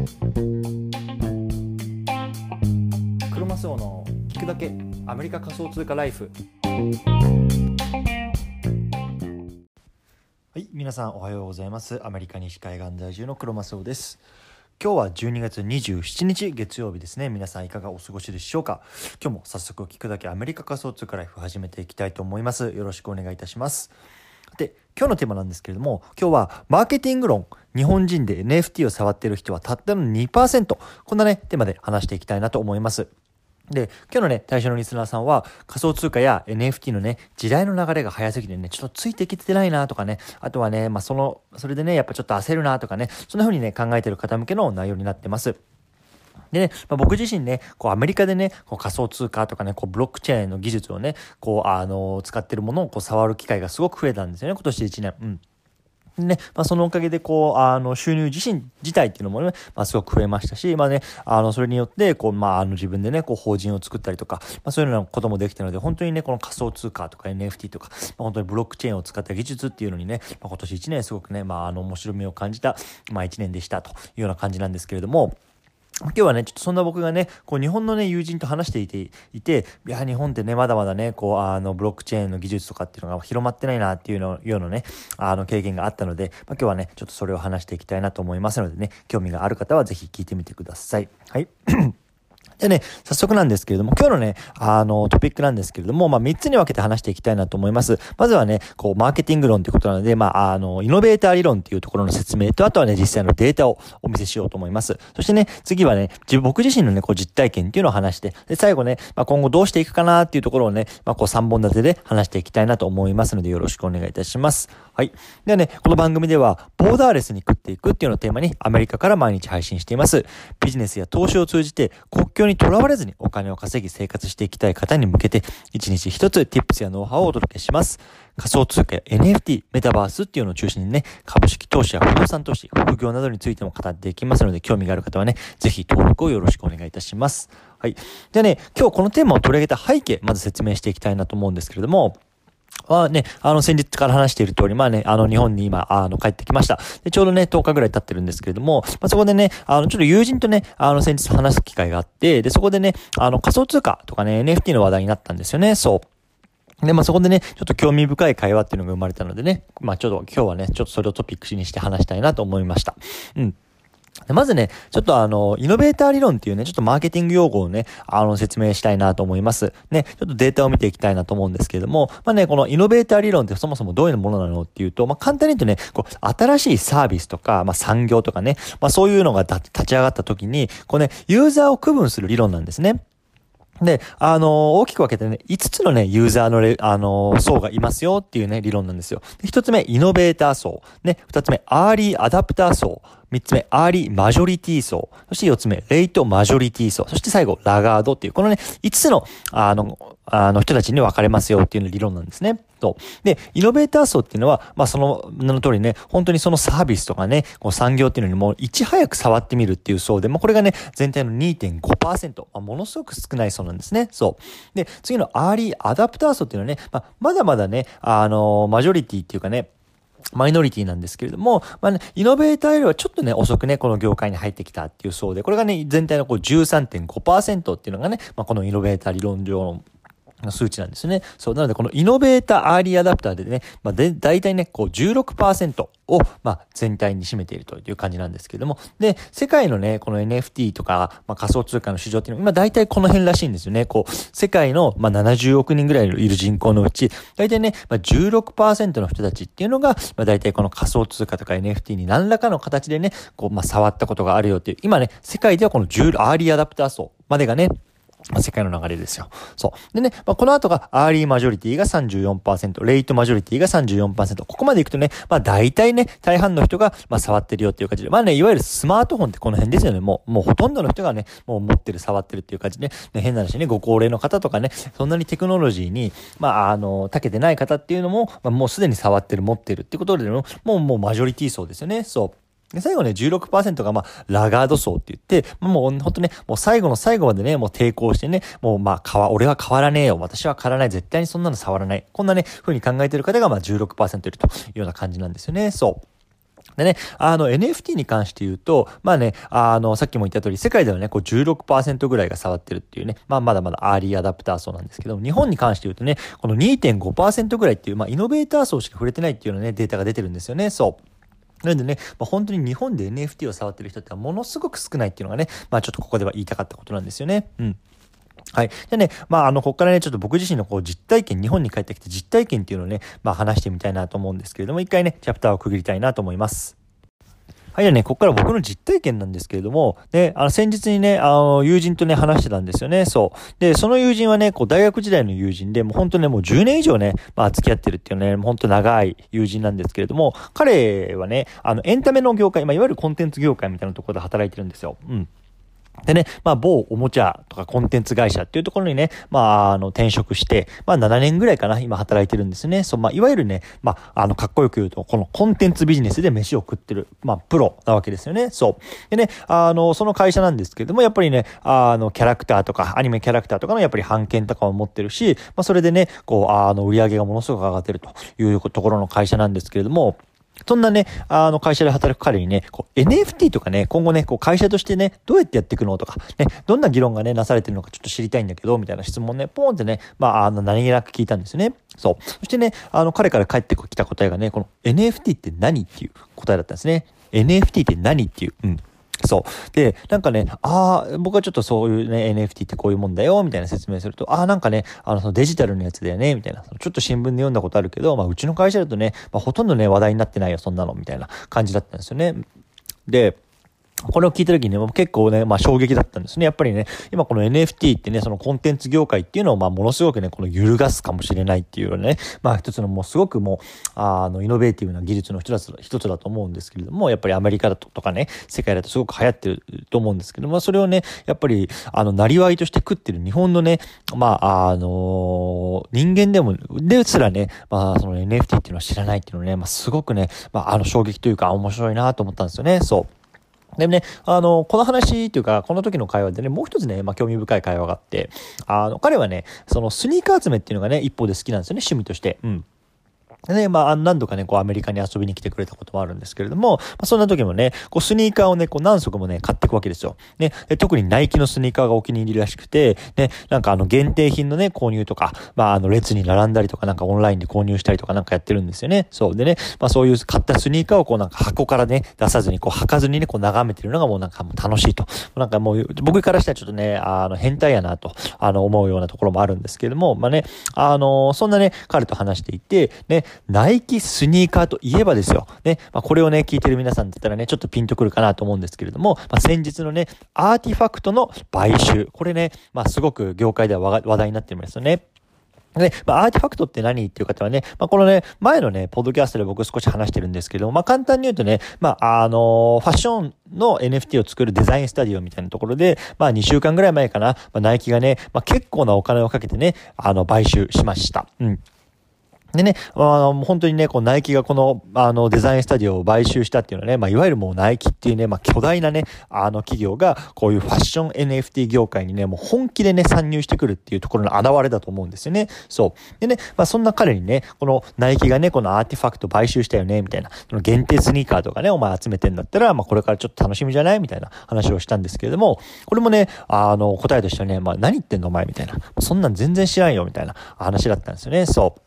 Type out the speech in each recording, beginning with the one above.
クロマスオの聞くだけアメリカ仮想通貨ライフ。はい皆さんおはようございます。アメリカ西海岸在住のクロマスオです。今日は12月27日月曜日ですね。皆さんいかがお過ごしでしょうか？今日も早速聞くだけアメリカ仮想通貨ライフ始めていきたいと思います。よろしくお願いいたします。今日のテーマなんですけれども今日はマーケティング論。日本人で NFT を触っている人はたったの2%こんなねテーマで話していきたいなと思います。で、今日のね、対象のリスナーさんは、仮想通貨や NFT のね、時代の流れが早すぎてね、ちょっとついてきてないなとかね、あとはね、まあ、その、それでね、やっぱちょっと焦るなとかね、そんな風にね、考えてる方向けの内容になってます。でね、まあ、僕自身ね、こうアメリカでね、こう仮想通貨とかね、こうブロックチェーンの技術をね、こう、あの、使ってるものをこう触る機会がすごく増えたんですよね、今年1年。うん。ね、まあ、そのおかげで、こう、あの、収入自身、自体っていうのもね、まあ、すごく増えましたし、まあね、あの、それによって、こう、まあ、あの、自分でね、こう、法人を作ったりとか、まあ、そういうようなこともできたので、本当にね、この仮想通貨とか NFT とか、まあ、本当にブロックチェーンを使った技術っていうのにね、まあ、今年1年すごくね、まあ、あの、面白みを感じた、まあ、1年でしたというような感じなんですけれども、今日はね、ちょっとそんな僕がね、こう日本のね、友人と話していて、いて、いや、日本ってね、まだまだね、こう、あの、ブロックチェーンの技術とかっていうのが広まってないなっていうの、ようなね、あの、経験があったので、まあ、今日はね、ちょっとそれを話していきたいなと思いますのでね、興味がある方はぜひ聞いてみてください。はい。でね、早速なんですけれども、今日のね、あの、トピックなんですけれども、まあ、3つに分けて話していきたいなと思います。まずはね、こう、マーケティング論ということなので、まあ、あの、イノベーター理論っていうところの説明と、あとはね、実際のデータをお見せしようと思います。そしてね、次はね、自僕自身のね、こう、実体験っていうのを話して、で、最後ね、まあ、今後どうしていくかなっていうところをね、まあ、こう、3本立てで話していきたいなと思いますので、よろしくお願いいたします。はい。ではね、この番組では、ボーダーレスに食っていくっていうのをテーマに、アメリカから毎日配信しています。ビジネスや投資を通じて、国境にとらわれずにお金を稼ぎ生活していきたい方に向けて、一日一つ tips やノウハウをお届けします。仮想通貨や NFT、メタバースっていうのを中心にね、株式投資や不動産投資、副業などについても語っていきますので、興味がある方はね、ぜひ登録をよろしくお願いいたします。はい。じゃあね、今日このテーマを取り上げた背景、まず説明していきたいなと思うんですけれども、はね、あの、先日から話している通り、まあね、あの、日本に今、あの、帰ってきました。で、ちょうどね、10日ぐらい経ってるんですけれども、まあ、そこでね、あの、ちょっと友人とね、あの、先日話す機会があって、で、そこでね、あの、仮想通貨とかね、NFT の話題になったんですよね、そう。で、まあ、そこでね、ちょっと興味深い会話っていうのが生まれたのでね、まあ、ちょっと今日はね、ちょっとそれをトピックスにして話したいなと思いました。うん。まずね、ちょっとあの、イノベーター理論っていうね、ちょっとマーケティング用語をね、あの、説明したいなと思います。ね、ちょっとデータを見ていきたいなと思うんですけれども、まあね、このイノベーター理論ってそもそもどういうものなのっていうと、まあ簡単に言うとね、こう、新しいサービスとか、まあ産業とかね、まあそういうのが立ち上がった時に、こうね、ユーザーを区分する理論なんですね。で、あの、大きく分けてね、5つのね、ユーザーのレ、あの、層がいますよっていうね、理論なんですよ。1つ目、イノベーター層。ね、2つ目、アーリーアダプター層。3つ目、アーリーマジョリティ層。そして4つ目、レイトマジョリティ層。そして最後、ラガードっていう、このね、5つの、あの、あの人たちに分かれますよっていう理論なんですね。と。で、イノベーター層っていうのは、まあその名の通りね、本当にそのサービスとかね、こう産業っていうのにもいち早く触ってみるっていう層で、まあこれがね、全体の2.5%、まあ、ものすごく少ない層なんですね。そう。で、次のアーリーアダプター層っていうのはね、まあまだまだね、あの、マジョリティっていうかね、マイノリティなんですけれども、まあね、イノベーターよりはちょっとね、遅くね、この業界に入ってきたっていうそうで、これがね、全体のこう13.5%っていうのがね、まあ、このイノベーター理論上の数値なんですね。そう。なので、このイノベーターアーリーアダプターでね、まあ、で、大体ね、こう16%を、まあ、全体に占めているという感じなんですけども、で、世界のね、この NFT とか、まあ、仮想通貨の市場っていうのは、今大体この辺らしいんですよね。こう、世界の、まあ、70億人ぐらいいる人口のうち、大体ね、まあ、16%の人たちっていうのが、まあ、大体この仮想通貨とか NFT に何らかの形でね、こう、まあ、触ったことがあるよっていう、今ね、世界ではこの10、アーリーアダプター層までがね、世界の流れですよ。そう。でね、まあ、この後がアーリーマジョリティが34%、レイトマジョリティが34%。ここまでいくとね、まあ大体ね、大半の人が、まあ触ってるよっていう感じで、まあね、いわゆるスマートフォンってこの辺ですよね。もう、もうほとんどの人がね、もう持ってる、触ってるっていう感じでね、変な話ね、ご高齢の方とかね、そんなにテクノロジーに、まああの、長けてない方っていうのも、まあもうすでに触ってる、持ってるっていうことでも、もうもうマジョリティ層ですよね。そう。で、最後ね、16%が、まあ、ラガード層って言って、もう、ほんとね、もう最後の最後までね、もう抵抗してね、もう、まあ、変わ、俺は変わらねえよ。私は変わらない。絶対にそんなの触らない。こんなね、風に考えてる方が、まあ16%、いるというような感じなんですよね。そう。でね、あの NFT に関して言うと、まあね、あの、さっきも言った通り、世界ではね、こう16%ぐらいが触ってるっていうね、まあまだまだアーリーアダプター層なんですけど、日本に関して言うとね、この2.5%ぐらいっていう、まあイノベーター層しか触れてないっていうようなね、データが出てるんですよね、そう。なんでね、まあ、本当に日本で NFT を触ってる人ってものすごく少ないっていうのがね、まあちょっとここでは言いたかったことなんですよね。うん。はい。でね、まあ、あの、ここからね、ちょっと僕自身のこう実体験、日本に帰ってきて実体験っていうのをね、まあ、話してみたいなと思うんですけれども、一回ね、チャプターを区切りたいなと思います。はい、じゃあね、ここから僕の実体験なんですけれども、で、あの、先日にね、あの、友人とね、話してたんですよね、そう。で、その友人はね、こう、大学時代の友人で、もう本当ね、もう10年以上ね、まあ、付き合ってるっていうね、もう本当長い友人なんですけれども、彼はね、あの、エンタメの業界、まあ、いわゆるコンテンツ業界みたいなところで働いてるんですよ。うん。でね、まあ、某おもちゃとかコンテンツ会社っていうところにね、まあ、あの、転職して、まあ、7年ぐらいかな、今働いてるんですね。そう、まあ、いわゆるね、まあ、あの、かっこよく言うと、このコンテンツビジネスで飯を食ってる、まあ、プロなわけですよね。そう。でね、あの、その会社なんですけれども、やっぱりね、あの、キャラクターとか、アニメキャラクターとかのやっぱり版権とかを持ってるし、まあ、それでね、こう、あの、売り上げがものすごく上がってるというところの会社なんですけれども、そんなね、あの会社で働く彼にね、こう NFT とかね、今後ね、こう会社としてね、どうやってやっていくのとか、ね、どんな議論がね、なされてるのかちょっと知りたいんだけど、みたいな質問ね、ポーンってね、まあ、あの、何気なく聞いたんですよね。そう。そしてね、あの、彼から帰ってきた答えがね、この NFT って何っていう答えだったんですね。NFT って何っていう。うん。そう。で、なんかね、ああ、僕はちょっとそういうね、NFT ってこういうもんだよ、みたいな説明すると、ああ、なんかね、あの、そのデジタルのやつだよね、みたいな。ちょっと新聞で読んだことあるけど、まあ、うちの会社だとね、まあ、ほとんどね、話題になってないよ、そんなの、みたいな感じだったんですよね。で、これを聞いた時にね、結構ね、まあ衝撃だったんですね。やっぱりね、今この NFT ってね、そのコンテンツ業界っていうのを、まあものすごくね、この揺るがすかもしれないっていうね、まあ一つのもうすごくもう、あの、イノベーティブな技術の一つ一つだと思うんですけれども、やっぱりアメリカだととかね、世界だとすごく流行ってると思うんですけども、それをね、やっぱり、あの、なりわいとして食ってる日本のね、まあ、あの人間でも、ですらね、まあ、その NFT っていうのは知らないっていうのね、まあすごくね、まあ、あの衝撃というか面白いなと思ったんですよね、そう。でもね、あの、この話というか、この時の会話でね、もう一つね、まあ、興味深い会話があって、あの、彼はね、そのスニーカー集めっていうのがね、一方で好きなんですよね、趣味として。うん。で、まあ、何度かね、こう、アメリカに遊びに来てくれたこともあるんですけれども、まあ、そんな時もね、こう、スニーカーをね、こう、何足もね、買っていくわけですよ。ね、特にナイキのスニーカーがお気に入りらしくて、ね、なんかあの、限定品のね、購入とか、まあ、あの、列に並んだりとか、なんかオンラインで購入したりとかなんかやってるんですよね。そう。でね、まあ、そういう買ったスニーカーをこう、なんか箱からね、出さずに、こう、履かずにね、こう、眺めてるのがもうなんかもう楽しいと。なんかもう、僕からしたらちょっとね、あの、変態やなと、あの、思うようなところもあるんですけれども、まあね、あの、そんなね、彼と話していて、ね、ナイキスニーカーといえばですよ。ね、まあ、これをね、聞いてる皆さんだったらね、ちょっとピンとくるかなと思うんですけれども、まあ、先日のね、アーティファクトの買収。これね、まあ、すごく業界では話題になっていますよね。で、まあ、アーティファクトって何っていう方はね、まあ、このね、前のね、ポッドキャストで僕少し話してるんですけどまあ、簡単に言うとね、まあ、あのー、ファッションの NFT を作るデザインスタジオみたいなところで、まあ、2週間ぐらい前かな、まあ、ナイキがね、まあ、結構なお金をかけてね、あの、買収しました。うん。でね、あの、本当にね、こう、ナイキがこの、あの、デザインスタジオを買収したっていうのはね、まあ、いわゆるもうナイキっていうね、まあ、巨大なね、あの企業が、こういうファッション NFT 業界にね、もう本気でね、参入してくるっていうところの現れだと思うんですよね。そう。でね、まあ、そんな彼にね、このナイキがね、このアーティファクト買収したよね、みたいな、その限定スニーカーとかね、お前集めてんだったら、まあ、これからちょっと楽しみじゃない？みたいな話をしたんですけれども、これもね、あの、答えとしてはね、まあ、何言ってんのお前？みたいな。そんなん全然知らんよ、みたいな話だったんですよね。そう。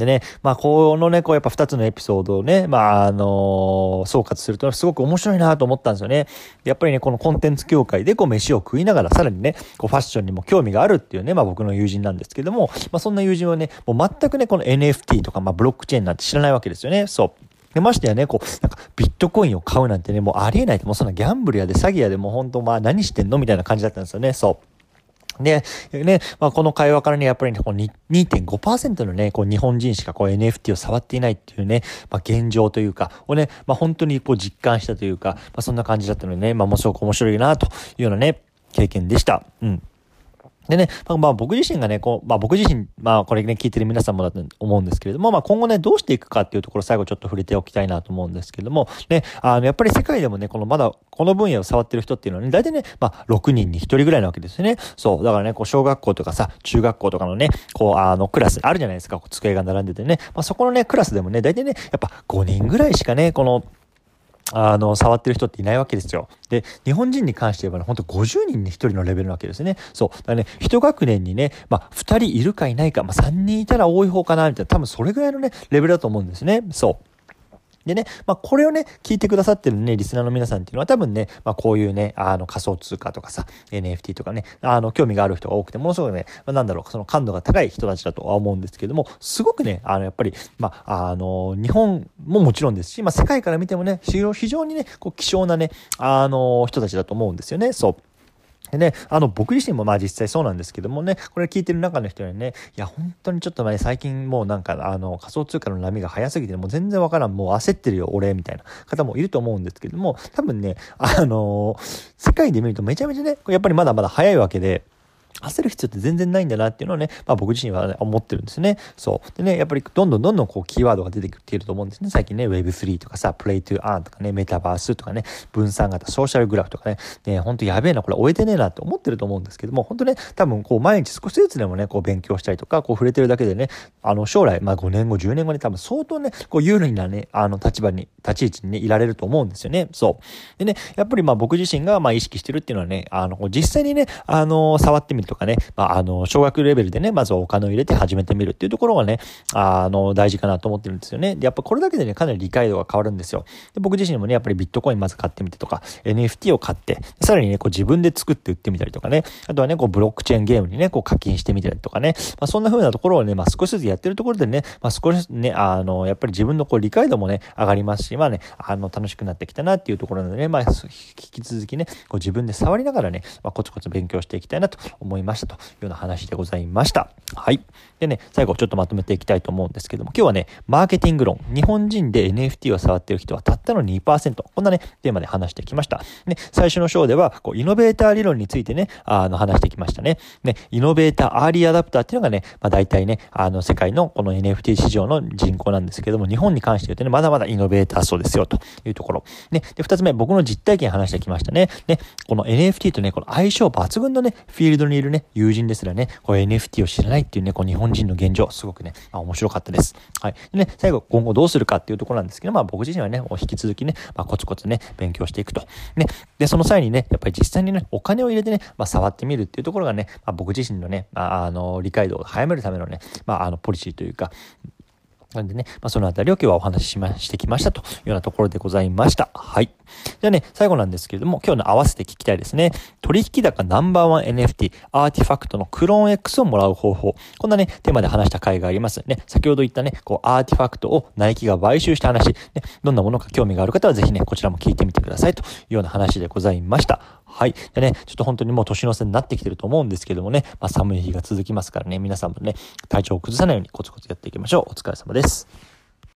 でね、まあ、このね、こうやっぱ二つのエピソードをね、まあ、あの、総括するとすごく面白いなと思ったんですよね。やっぱりね、このコンテンツ協会でこう飯を食いながら、さらにね、こうファッションにも興味があるっていうね、まあ僕の友人なんですけども、まあそんな友人はね、もう全くね、この NFT とか、まあブロックチェーンなんて知らないわけですよね。そう。で、ましてやね、こう、なんか、ビットコインを買うなんてね、もうありえない、もうそんなギャンブルやで詐欺やでもう本当まあ何してんの？みたいな感じだったんですよね。そう。で、ね、まあ、この会話からね、やっぱりね、この2.5%のね、こう日本人しかこう NFT を触っていないっていうね、まあ、現状というか、をね、まあ、本当にこう実感したというか、まあ、そんな感じだったのでね、まあ、ものすごく面白いなというようなね、経験でした。うん。でね、まあ僕自身がね、こう、まあ僕自身、まあこれね、聞いてる皆さんもだと思うんですけれども、まあ今後ね、どうしていくかっていうところ最後ちょっと触れておきたいなと思うんですけれども、ね、あの、やっぱり世界でもね、このまだ、この分野を触ってる人っていうのはね、大体ね、まあ6人に1人ぐらいなわけですよね。そう。だからね、こう小学校とかさ、中学校とかのね、こう、あの、クラスあるじゃないですか、こう机が並んでてね。まあそこのね、クラスでもね、大体ね、やっぱ5人ぐらいしかね、この、あの、触ってる人っていないわけですよ。で、日本人に関して言えばね、ほんと50人に1人のレベルなわけですね。そう。だからね、1学年にね、まあ、2人いるかいないか、まあ、3人いたら多い方かな、みたいな、多分それぐらいのね、レベルだと思うんですね。そう。でね、まあ、これをね、聞いてくださってるね、リスナーの皆さんっていうのは多分ね、まあ、こういうね、あの仮想通貨とかさ、NFT とかね、あの、興味がある人が多くて、ものすごくね、まあ、なんだろう、その感度が高い人たちだとは思うんですけども、すごくね、あの、やっぱり、まあ、あの、日本ももちろんですし、まあ、世界から見てもね、非常にね、こう、希少なね、あの、人たちだと思うんですよね、そう。でね、あの、僕自身もまあ実際そうなんですけどもね、これ聞いてる中の人にね、いや、本当にちょっとね、最近もうなんか、あの、仮想通貨の波が早すぎて、もう全然わからん、もう焦ってるよ、俺、みたいな方もいると思うんですけども、多分ね、あの世界で見るとめちゃめちゃね、やっぱりまだまだ早いわけで、焦る必要って全然ないんだなっていうのをね、まあ僕自身は、ね、思ってるんですね。そう。でね、やっぱりどんどんどんどんこうキーワードが出てきていると思うんですね。最近ね、Web3 とかさ、Play to Earn とかね、メタバースとかね、分散型、ソーシャルグラフとかね、ね、ほんとやべえな、これ終えてねえなって思ってると思うんですけども、本当ね、多分こう毎日少しずつでもね、こう勉強したりとか、こう触れてるだけでね、あの将来、まあ5年後、10年後に多分相当ね、こう有利なね、あの立場に、立ち位置にね、いられると思うんですよね。そう。でね、やっぱりまあ僕自身がまあ意識してるっていうのはね、あの、実際にね、あの、触ってみるとかね、まああの、の、小学レベルでね、まずお金を入れて始めてみるっていうところがね、あの、大事かなと思ってるんですよね。で、やっぱこれだけでね、かなり理解度が変わるんですよ。で僕自身もね、やっぱりビットコインまず買ってみてとか、NFT を買って、さらにね、こう自分で作って売ってみたりとかね、あとはね、こうブロックチェーンゲームにね、こう課金してみたりとかね、まあそんな風なところをね、まあ少しずつやってるところでね、まあ少しね、あの、やっぱり自分のこう理解度もね、上がりますし、まあね、あの、楽しくなってきたなっていうところなのでね、まあ引き続きね、こう自分で触りながらね、まあコツコツ勉強していきたいなと思思いましたというような話でございま。した。はい。でね、最後ちょっとまとめていきたいと思うんですけども、今日はね、マーケティング論、日本人で NFT を触っている人はたったの2%、こんなね、テーマで話してきました。ね、最初の章では、こう、イノベーター理論についてね、あの、話してきましたね。ね、イノベーターアーリーアダプターっていうのがね、まあ大体ね、あの、世界のこの NFT 市場の人口なんですけども、日本に関して言うとね、まだまだイノベーター層ですよ、というところ。ね、で、二つ目、僕の実体験話してきましたね。ね、この NFT とね、この相性抜群のね、フィールドにいるね、友人ですらね、こう NFT を知らないっていうね、こう日本人の現状、すごくね、まあ、面白かったです。はい。でね、最後、今後どうするかっていうところなんですけど、まあ僕自身はね、引き続きね、まあコツコツね、勉強していくと。ね。で、その際にね、やっぱり実際にね、お金を入れてね、まあ触ってみるっていうところがね、まあ僕自身のね、まああの、理解度を早めるためのね、まああの、ポリシーというか、なんでね、まあ、そのあたりを今日はお話ししま、してきましたというようなところでございました。はい。じゃあね、最後なんですけれども、今日の合わせて聞きたいですね。取引高ナンバーワン NFT、アーティファクトのクローン X をもらう方法。こんなね、テーマで話した回がありますね。先ほど言ったね、こう、アーティファクトをナイキが買収した話。ね、どんなものか興味がある方はぜひね、こちらも聞いてみてくださいというような話でございました。はい。でね、ちょっと本当にもう年の瀬になってきてると思うんですけどもね、まあ、寒い日が続きますからね、皆さんもね、体調を崩さないようにコツコツやっていきましょう。お疲れ様です。